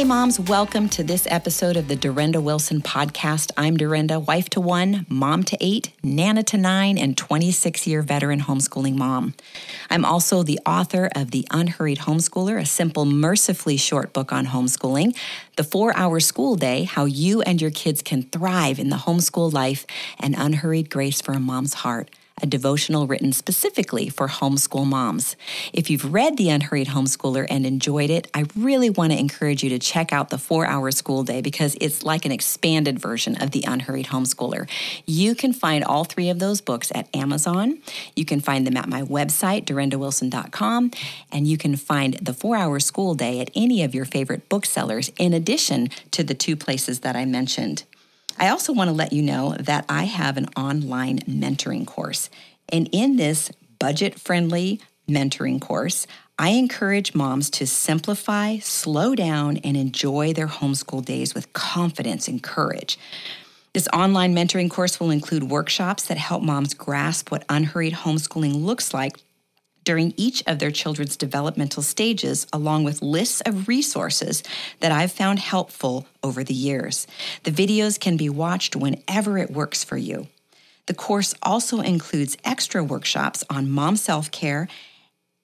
Hey, moms, welcome to this episode of the Durenda Wilson podcast. I'm Durenda, wife to one, mom to eight, nana to nine, and 26 year veteran homeschooling mom. I'm also the author of The Unhurried Homeschooler, a simple, mercifully short book on homeschooling, The Four Hour School Day How You and Your Kids Can Thrive in the Homeschool Life, and Unhurried Grace for a Mom's Heart a devotional written specifically for homeschool moms. If you've read The Unhurried Homeschooler and enjoyed it, I really want to encourage you to check out the four hour school day because it's like an expanded version of The Unhurried Homeschooler. You can find all three of those books at Amazon. You can find them at my website, durendawilson.com, and you can find the four hour school day at any of your favorite booksellers in addition to the two places that I mentioned. I also want to let you know that I have an online mentoring course. And in this budget friendly mentoring course, I encourage moms to simplify, slow down, and enjoy their homeschool days with confidence and courage. This online mentoring course will include workshops that help moms grasp what unhurried homeschooling looks like during each of their children's developmental stages, along with lists of resources that I've found helpful over the years. The videos can be watched whenever it works for you. The course also includes extra workshops on mom self care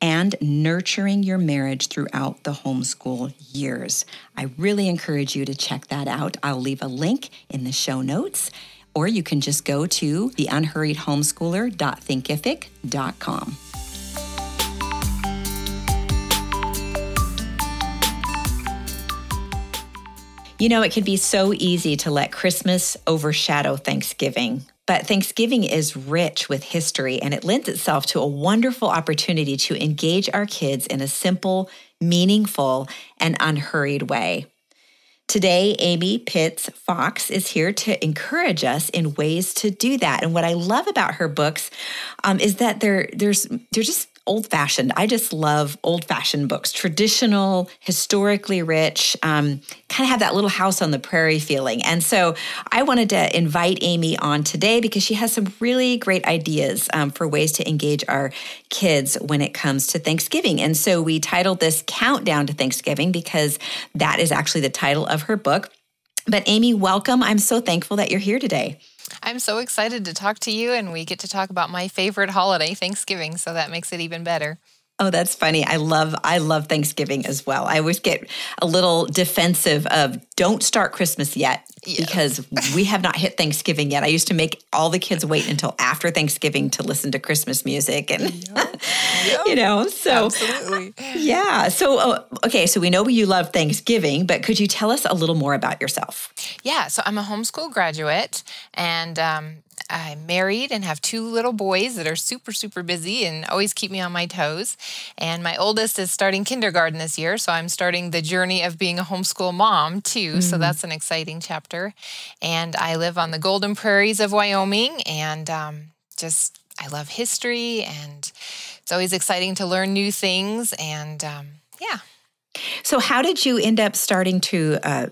and nurturing your marriage throughout the homeschool years. I really encourage you to check that out. I'll leave a link in the show notes, or you can just go to theunhurriedhomeschooler.thinkific.com. You know, it can be so easy to let Christmas overshadow Thanksgiving. But Thanksgiving is rich with history and it lends itself to a wonderful opportunity to engage our kids in a simple, meaningful, and unhurried way. Today, Amy Puetz Fox is here to encourage us in ways to do that. And what I love about her books um, is that they're there's they're just old fashioned. I just love old fashioned books, traditional, historically rich, um, kind of have that little house on the prairie feeling. And so I wanted to invite Amy on today because she has some really great ideas um, for ways to engage our kids when it comes to Thanksgiving. And so we titled this Countdown to Thanksgiving because that is actually the title of her book. But Amy, welcome. I'm so thankful that you're here today. I'm so excited to talk to you, and we get to talk about my favorite holiday, Thanksgiving. So that makes it even better. Oh, that's funny. I love I love Thanksgiving as well. I always get a little defensive of don't start Christmas yet because we have not hit Thanksgiving yet. I used to make all the kids wait until after Thanksgiving to listen to Christmas music and yep. Yep. you know, so Absolutely. Yeah. So uh, okay, so we know you love Thanksgiving, but could you tell us a little more about yourself? Yeah, so I'm a homeschool graduate and um, I'm married and have two little boys that are super, super busy and always keep me on my toes. And my oldest is starting kindergarten this year. So I'm starting the journey of being a homeschool mom too. Mm-hmm. So that's an exciting chapter. And I live on the Golden Prairies of Wyoming and um, just, I love history and it's always exciting to learn new things. And um, yeah. So, how did you end up starting to uh,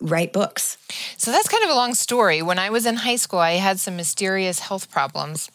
write books? So, that's kind of a long story. When I was in high school, I had some mysterious health problems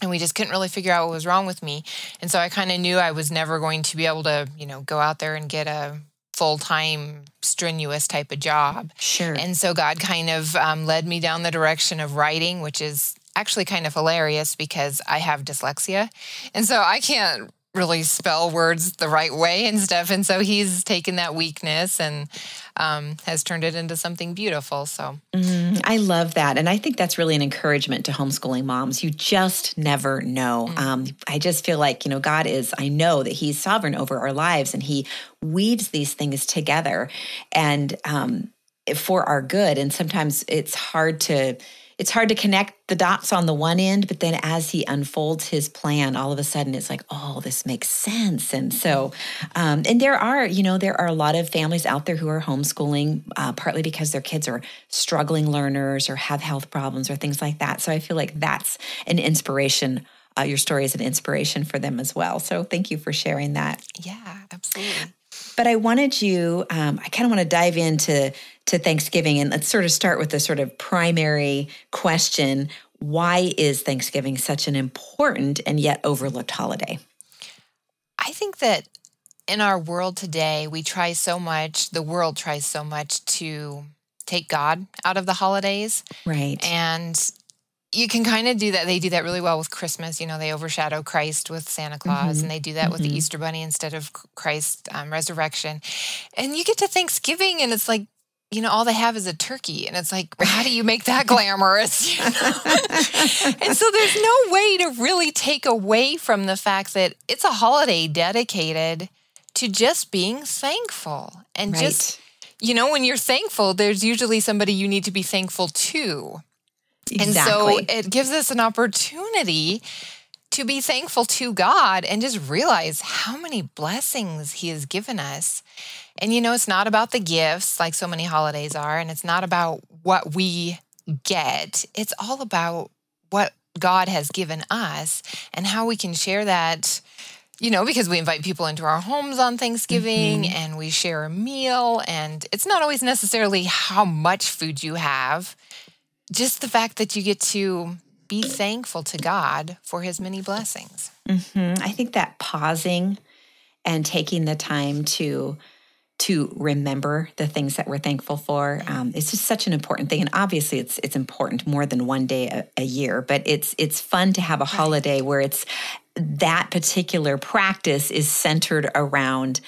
and we just couldn't really figure out what was wrong with me. And so I kind of knew I was never going to be able to, you know, go out there and get a full time, strenuous type of job. Sure. And so God kind of um, led me down the direction of writing, which is actually kind of hilarious because I have dyslexia. And so I can't really spell words the right way and stuff. And so he's taken that weakness and um, has turned it into something beautiful. So mm, I love that. And I think that's really an encouragement to homeschooling moms. You just never know. Mm. Um, I just feel like, you know, God is, I know that he's sovereign over our lives and he weaves these things together and um, for our good. And sometimes it's hard to, it's hard to connect the dots on the one end, but then as he unfolds his plan, all of a sudden it's like, oh, this makes sense. And so, um, and there are, you know, there are a lot of families out there who are homeschooling, uh, partly because their kids are struggling learners or have health problems or things like that. So I feel like that's an inspiration. Uh, your story is an inspiration for them as well. So thank you for sharing that. Yeah, absolutely. But I wanted you, um, I kind of want to dive into to Thanksgiving and let's sort of start with the sort of primary question why is Thanksgiving such an important and yet overlooked holiday? I think that in our world today, we try so much, the world tries so much to take God out of the holidays. Right. And you can kind of do that. They do that really well with Christmas. You know, they overshadow Christ with Santa Claus, Mhm. and they do that with the Mhm. Easter Bunny instead of Christ's um, resurrection. And you get to Thanksgiving, and it's like, you know, all they have is a turkey, and it's like, how do you make that glamorous? You know? and so there's no way to really take away from the fact that it's a holiday dedicated to just being thankful and right. just you know when you're thankful there's usually somebody you need to be thankful to and so it gives us an opportunity to be thankful to God and just realize how many blessings He has given us. And you know, it's not about the gifts like so many holidays are, and it's not about what we get. It's all about what God has given us and how we can share that. You know, because we invite people into our homes on Thanksgiving Mm-hmm. and we share a meal, and it's not always necessarily how much food you have, just the fact that you get to be thankful to God for his many blessings. Mhm. I think that pausing and taking the time to to remember the things that we're thankful for um, it's just such an important thing and obviously it's it's important more than one day a, a year but it's it's fun to have a holiday where it's that particular practice is centered around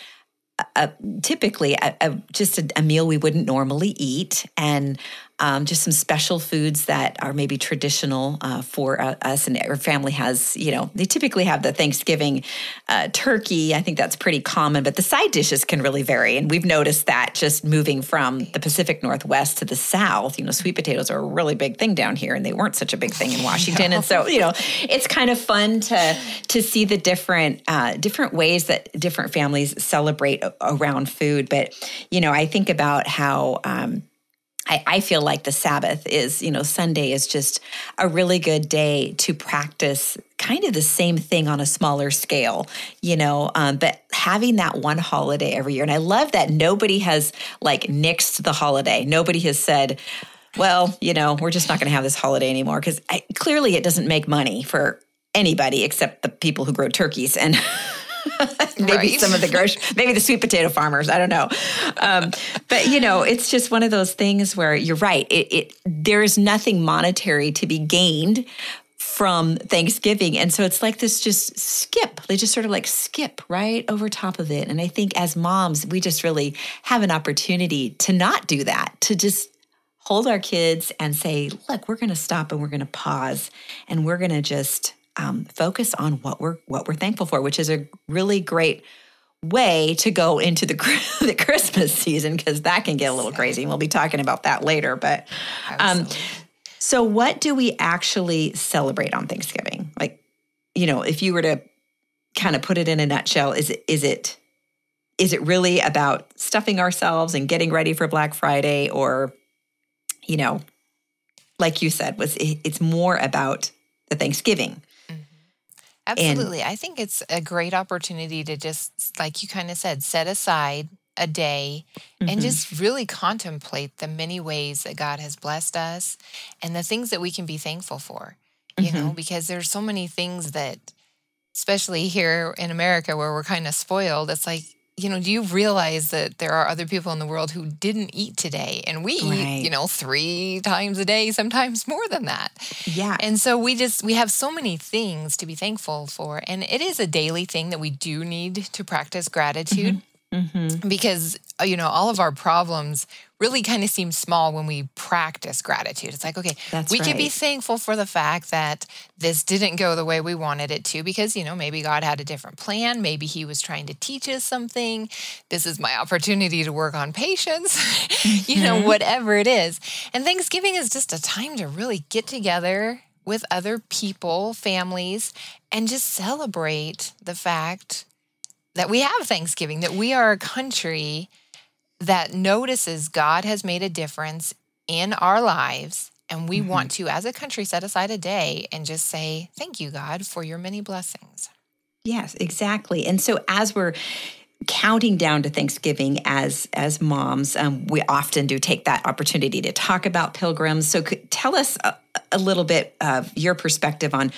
a, typically a, a, just a, a meal we wouldn't normally eat and um, just some special foods that are maybe traditional uh, for uh, us and our family has you know they typically have the thanksgiving uh, turkey. I think that's pretty common but the side dishes can really vary. And we've noticed that just moving from the pacific northwest to the south you know sweet potatoes are a really big thing down here and they weren't such a big thing in washington. And so you know it's kind of fun to to see the different uh, different ways that different families celebrate around food. But you know i think about how um, I, I feel like the Sabbath is, you know, Sunday is just a really good day to practice kind of the same thing on a smaller scale, you know, um, but having that one holiday every year. And I love that nobody has like nixed the holiday. Nobody has said, well, you know, we're just not going to have this holiday anymore because clearly it doesn't make money for anybody except the people who grow turkeys and maybe Right. some of the grocery, maybe the sweet potato farmers. I don't know, um, but you know, it's just one of those things where you're right. It, it there is nothing monetary to be gained from Thanksgiving, and so it's like this just skip. They just sort of like skip right over top of it. And I think as moms, we just really have an opportunity to not do that. To just hold our kids and say, look, we're going to stop and we're going to pause and we're going to just um, focus on what we're what we're thankful for, which is a really great way to go into the the Christmas season because that can get a little crazy. And we'll be talking about that later. But um, so, what do we actually celebrate on Thanksgiving? Like, you know, if you were to kind of put it in a nutshell, is it is it is it really about stuffing ourselves and getting ready for Black Friday, or you know, like you said, was it, it's more about the Thanksgiving? Absolutely. I think it's a great opportunity to just, like you kind of said, set aside a day and Mhm. just really contemplate the many ways that God has blessed us and the things that we can be thankful for, you know, because there's so many things that, especially here in America where we're kind of spoiled, it's like, you know, do you realize that there are other people in the world who didn't eat today? And we eat, you know, three times a day, sometimes more than that. yeah, And so we just we have so many things to be thankful for. And it is a daily thing that we do need to practice gratitude hmm because uh, you know all of our problems really kind of seem small when we practice gratitude. It's like okay, That's we can be thankful for the fact that this didn't go the way we wanted it to because you know maybe God had a different plan, maybe he was trying to teach us something. This is my opportunity to work on patience. you know, Mm-hmm. whatever it is. And Thanksgiving is just a time to really get together with other people, families, and just celebrate the fact that we have Thanksgiving, that we are a country that notices God has made a difference in our lives. And we want to, as a country, set aside a day and just say, Thank you, God, for your many blessings. Yes, exactly. And so as we're counting down to Thanksgiving as as moms, um, we often do take that opportunity to talk about pilgrims. So could, tell us a, a little bit of your perspective on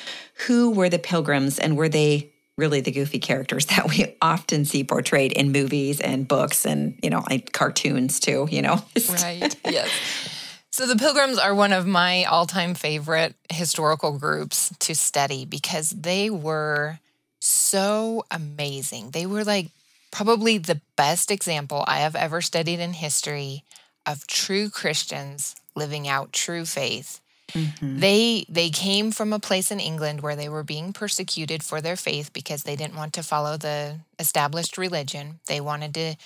who were the pilgrims and were they really the goofy characters that we often see portrayed in movies and books and, you know, like cartoons too, you know? right. Yes. So the Pilgrims are one of my all-time favorite historical groups to study because they were so amazing. They were like probably the best example I have ever studied in history of true Christians living out true faith. Mm-hmm. They they came from a place in England where they were being persecuted for their faith because they didn't want to follow the established religion. They wanted to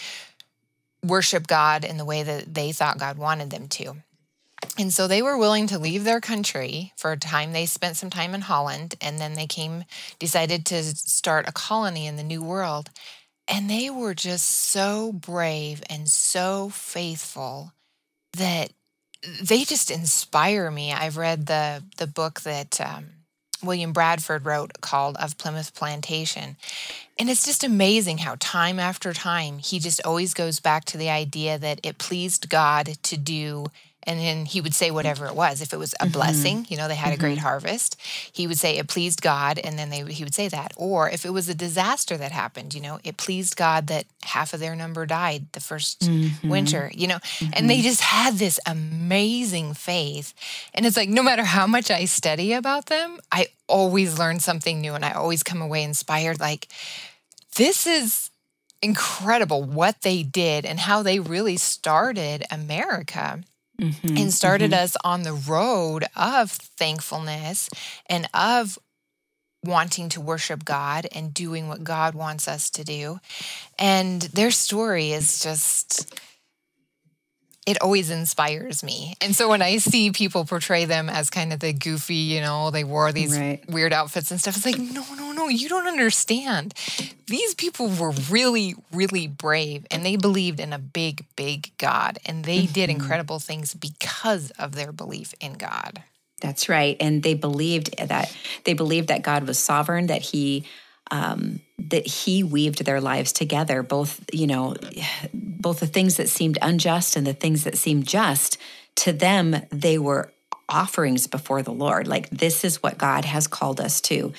worship God in the way that they thought God wanted them to. And so they were willing to leave their country for a time. They spent some time in Holland and then they came, decided to start a colony in the New World. And they were just so brave and so faithful that they just inspire me. I've read the the book that um, William Bradford wrote called Of Plymouth Plantation. And it's just amazing how time after time he just always goes back to the idea that it pleased God to do and then he would say whatever it was if it was a mm-hmm. blessing you know they had mm-hmm. a great mm-hmm. harvest he would say it pleased god and then they he would say that or if it was a disaster that happened you know it pleased god that half of their number died the 1st mm-hmm. winter you know and they mm-hmm. just had this amazing faith and it's like no matter how much i study about them i always learn something new and i always come away inspired like this is incredible what they did and how they really started america mm-hmm, and started mm-hmm. us on the road of thankfulness and of wanting to worship God and doing what God wants us to do. And their story is just it always inspires me. And so when I see people portray them as kind of the goofy, you know, they wore these right. weird outfits and stuff, it's like, no, no, no, you don't understand. These people were really, really brave and they believed in a big, big God. And they mm-hmm. did incredible things because of their belief in God. That's right. And they believed that they believed that God was sovereign, that he um, that he weaved their lives together, both, you know, both the things that seemed unjust and the things that seemed just. To them, they were offerings before the Lord. Like, this is what God has called us to.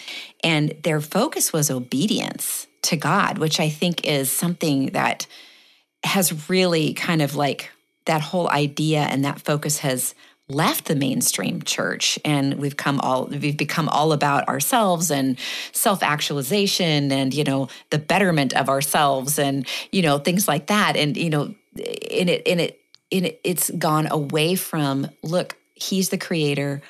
And their focus was obedience to God, which I think is something that has really kind of like that whole idea and that focus has left the mainstream church and we've come all we've become all about ourselves and self-actualization and you know the betterment of ourselves and you know things like that. And you know in it in it in it it's gone away from look he's the creator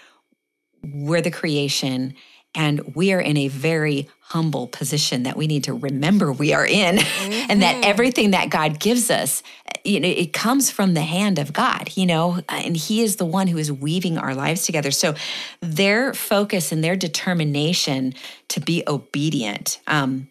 we're the creation and we are in a very humble position that we need to remember we are in mm-hmm. and that mm-hmm. everything that God gives us you know it comes from the hand of God you know and he is the one who is weaving our lives together so their focus and their determination to be obedient um,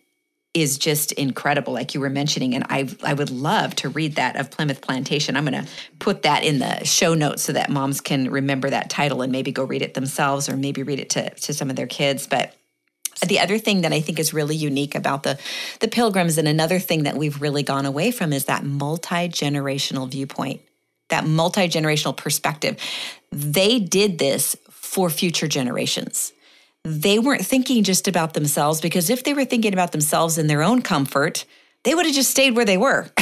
is just incredible like you were mentioning and I I would love to read that of Plymouth Plantation. I'm going to put that in the show notes so that moms can remember that title and maybe go read it themselves or maybe read it to to some of their kids but the other thing that I think is really unique about the the pilgrims and another thing that we've really gone away from is that multi-generational viewpoint, that multi-generational perspective. They did this for future generations they weren't thinking just about themselves because if they were thinking about themselves in their own comfort, they would have just stayed where they were.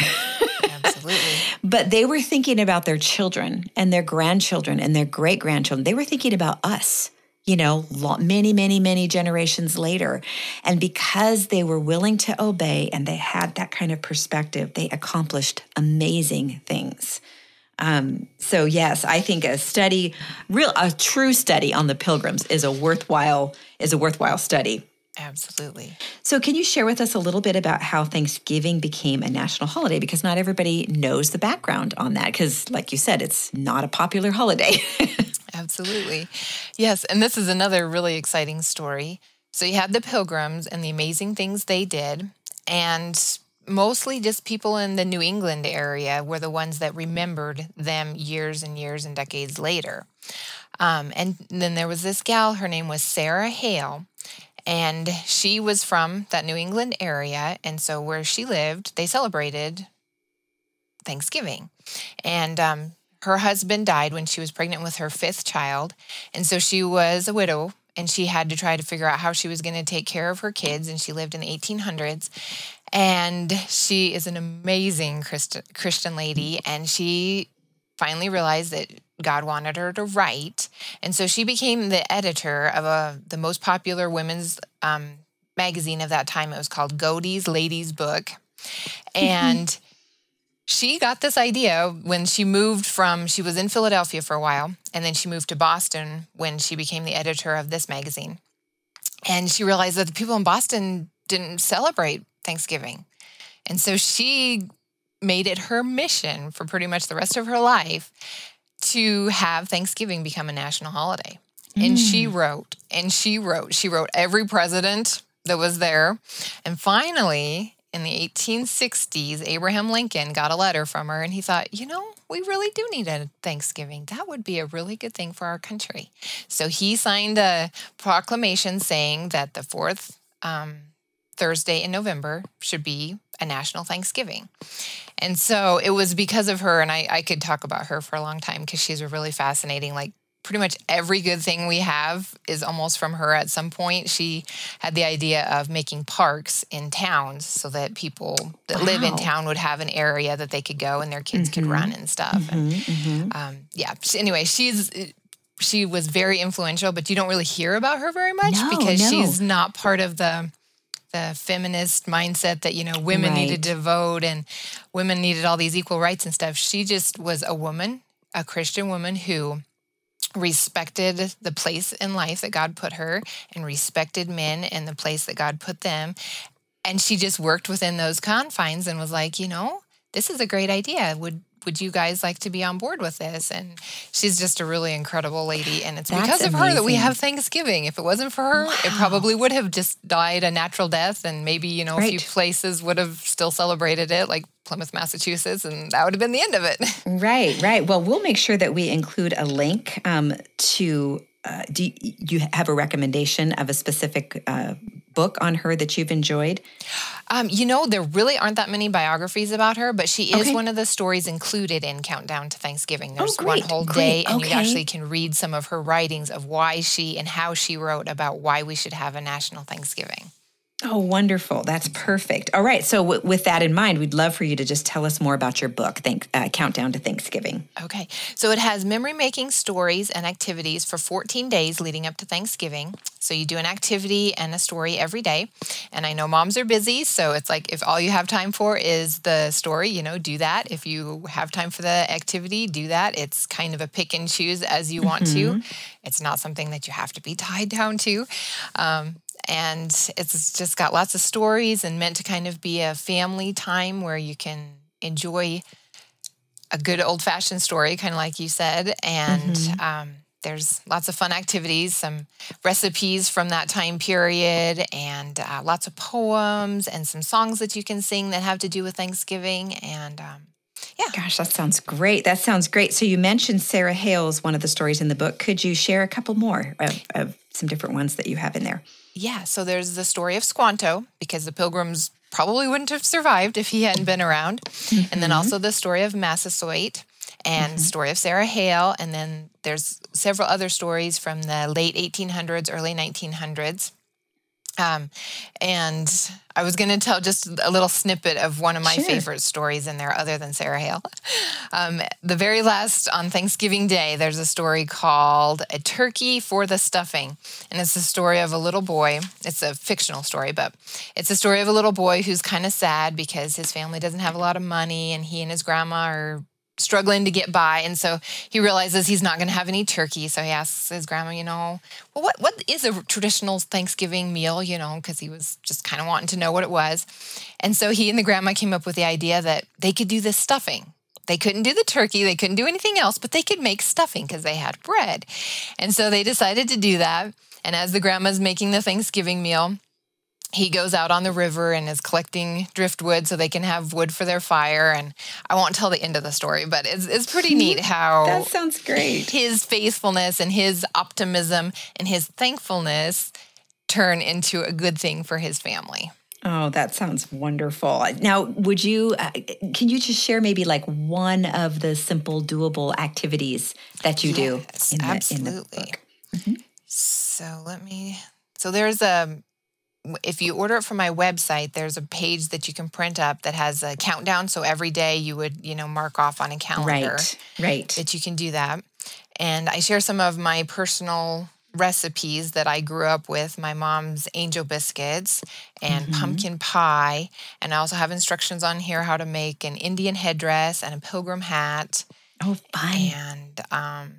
Absolutely. but they were thinking about their children and their grandchildren and their great grandchildren. They were thinking about us, you know, many, many, many generations later. And because they were willing to obey and they had that kind of perspective, they accomplished amazing things. Um, so yes, I think a study, real a true study on the pilgrims is a worthwhile is a worthwhile study. Absolutely. So, can you share with us a little bit about how Thanksgiving became a national holiday? Because not everybody knows the background on that. Because, like you said, it's not a popular holiday. Absolutely. Yes. And this is another really exciting story. So, you had the pilgrims and the amazing things they did. And mostly just people in the New England area were the ones that remembered them years and years and decades later. Um, and then there was this gal, her name was Sarah Hale, and she was from that New England area. And so where she lived, they celebrated Thanksgiving. And um, her husband died when she was pregnant with her fifth child. And so she was a widow and she had to try to figure out how she was going to take care of her kids. And she lived in the 1800s. And she is an amazing Christ- Christian lady. And she finally realized that God wanted her to write. And so she became the editor of a, the most popular women's um, magazine of that time. It was called Godey's Lady's Book. And she got this idea when she moved from, she was in Philadelphia for a while, and then she moved to Boston when she became the editor of this magazine. And she realized that the people in Boston didn't celebrate Thanksgiving. And so she made it her mission for pretty much the rest of her life to have Thanksgiving become a national holiday. Mm. And she mm. wrote, and she wrote, she wrote every president that was there. And finally, in the 1860s, Abraham Lincoln got a letter from her and he thought, you know, we really do need a Thanksgiving. That would be a really good thing for our country. So he signed a proclamation saying that the fourth um, Thursday in November should be a national Thanksgiving. And so it was because of her, and I, I could talk about her for a long time because she's a really fascinating, like pretty much every good thing we have is almost from her at some point. She had the idea of making parks in towns so that people that wow. live in town would have an area that they could go and their kids mm-hmm. could run and stuff. Mm-hmm, and mm-hmm. Um, yeah, anyway, she's she was very influential, but you don't really hear about her very much no, because no. she's not part of the the feminist mindset that you know women right. needed to vote and women needed all these equal rights and stuff. She just was a woman, a Christian woman who respected the place in life that God put her and respected men and the place that God put them. And she just worked within those confines and was like, you know, this is a great idea. Would would you guys like to be on board with this? And she's just a really incredible lady. And it's That's because of her that we have Thanksgiving. If it wasn't for her, wow. it probably would have just died a natural death. And maybe, you know, right. a few places would have still celebrated it, like Plymouth, Massachusetts, and that would have been the end of it. Right, right. Well, we'll make sure that we include a link um, to. Uh, do you, you, have a recommendation of a specific uh, book on her that you've enjoyed? Um, you know, there really aren't that many biographies about her, but she is okay. one of the stories included in Countdown to Thanksgiving. There's oh, one whole day, and okay. you actually can read some of her writings of why she and how she wrote about why we should have a national Thanksgiving. Oh, wonderful. That's perfect. All right. So, w- with that in mind, we'd love for you to just tell us more about your book, Thank, uh, Countdown to Thanksgiving. Okay. So, it has memory making stories and activities for 14 days leading up to Thanksgiving. So, you do an activity and a story every day. And I know moms are busy. So, it's like if all you have time for is the story, you know, do that. If you have time for the activity, do that. It's kind of a pick and choose as you want mm-hmm. to. It's not something that you have to be tied down to. Um, and it's just got lots of stories and meant to kind of be a family time where you can enjoy a good old fashioned story, kind of like you said. And mm-hmm. um, there's lots of fun activities, some recipes from that time period, and uh, lots of poems and some songs that you can sing that have to do with Thanksgiving. And um, yeah. Gosh, that sounds great. That sounds great. So you mentioned Sarah Hales, one of the stories in the book. Could you share a couple more of, of some different ones that you have in there? Yeah, so there's the story of Squanto because the pilgrims probably wouldn't have survived if he hadn't been around. Mm-hmm. And then mm-hmm. also the story of Massasoit and mm-hmm. story of Sarah Hale and then there's several other stories from the late 1800s, early 1900s. Um, and I was going to tell just a little snippet of one of my sure. favorite stories in there, other than Sarah Hale. Um, the very last on Thanksgiving Day, there's a story called A Turkey for the Stuffing. And it's the story of a little boy. It's a fictional story, but it's a story of a little boy who's kind of sad because his family doesn't have a lot of money and he and his grandma are struggling to get by. And so he realizes he's not going to have any turkey. So he asks his grandma, you know, well, what, what is a traditional Thanksgiving meal, you know, because he was just kind of wanting to know what it was. And so he and the grandma came up with the idea that they could do this stuffing. They couldn't do the turkey, they couldn't do anything else, but they could make stuffing because they had bread. And so they decided to do that. And as the grandma's making the Thanksgiving meal, he goes out on the river and is collecting driftwood so they can have wood for their fire. And I won't tell the end of the story, but it's, it's pretty neat how that sounds great. His faithfulness and his optimism and his thankfulness turn into a good thing for his family. Oh, that sounds wonderful. Now, would you, uh, can you just share maybe like one of the simple, doable activities that you yes, do in absolutely. the, in the? Mm-hmm. So let me. So there's a. If you order it from my website, there's a page that you can print up that has a countdown. So every day you would, you know, mark off on a calendar. Right. Right. That you can do that. And I share some of my personal recipes that I grew up with my mom's angel biscuits and mm-hmm. pumpkin pie. And I also have instructions on here how to make an Indian headdress and a pilgrim hat. Oh, fun. And um,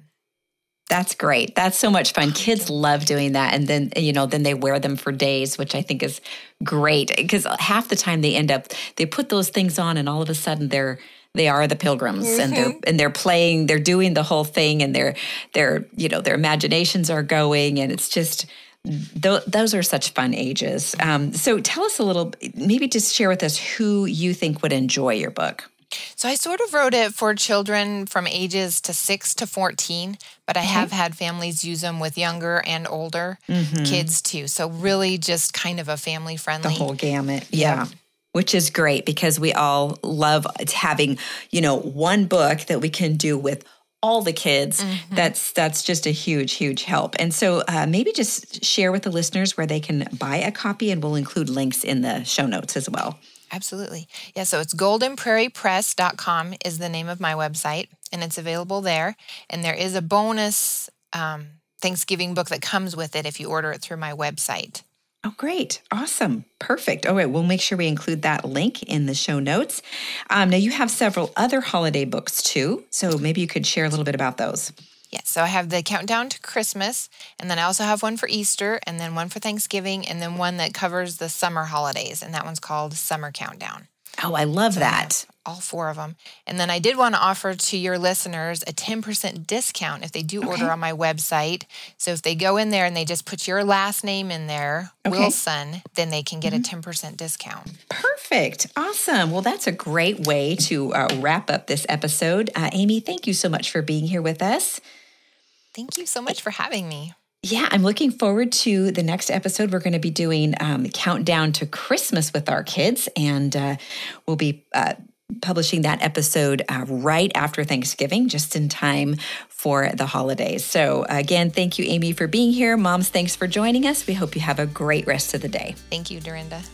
that's great. That's so much fun. Kids love doing that. And then, you know, then they wear them for days, which I think is great because half the time they end up, they put those things on and all of a sudden they're, they are the pilgrims mm-hmm. and they're mm-hmm. and they're playing they're doing the whole thing and their their you know their imaginations are going and it's just th- those are such fun ages um, so tell us a little maybe just share with us who you think would enjoy your book so I sort of wrote it for children from ages to 6 to 14, but I have had families use them with younger and older mm-hmm. kids too. So really just kind of a family friendly. The whole gamut. Yeah. yeah. Which is great because we all love having, you know, one book that we can do with all the kids mm-hmm. that's that's just a huge huge help and so uh, maybe just share with the listeners where they can buy a copy and we'll include links in the show notes as well Absolutely. Yeah, so it's goldenprairiepress.com is the name of my website, and it's available there. And there is a bonus um, Thanksgiving book that comes with it if you order it through my website. Oh, great. Awesome. Perfect. All right. We'll make sure we include that link in the show notes. Um, now, you have several other holiday books too. So maybe you could share a little bit about those. Yes, so I have the countdown to Christmas, and then I also have one for Easter, and then one for Thanksgiving, and then one that covers the summer holidays, and that one's called Summer Countdown. Oh, I love that. All four of them. And then I did want to offer to your listeners a 10% discount if they do okay. order on my website. So if they go in there and they just put your last name in there, okay. Wilson, then they can get mm-hmm. a 10% discount. Perfect. Awesome. Well, that's a great way to uh, wrap up this episode. Uh, Amy, thank you so much for being here with us. Thank you so much for having me. Yeah, I'm looking forward to the next episode. We're going to be doing um, countdown to Christmas with our kids, and uh, we'll be uh, publishing that episode uh, right after Thanksgiving, just in time for the holidays. So, again, thank you, Amy, for being here. Moms, thanks for joining us. We hope you have a great rest of the day. Thank you, Durenda.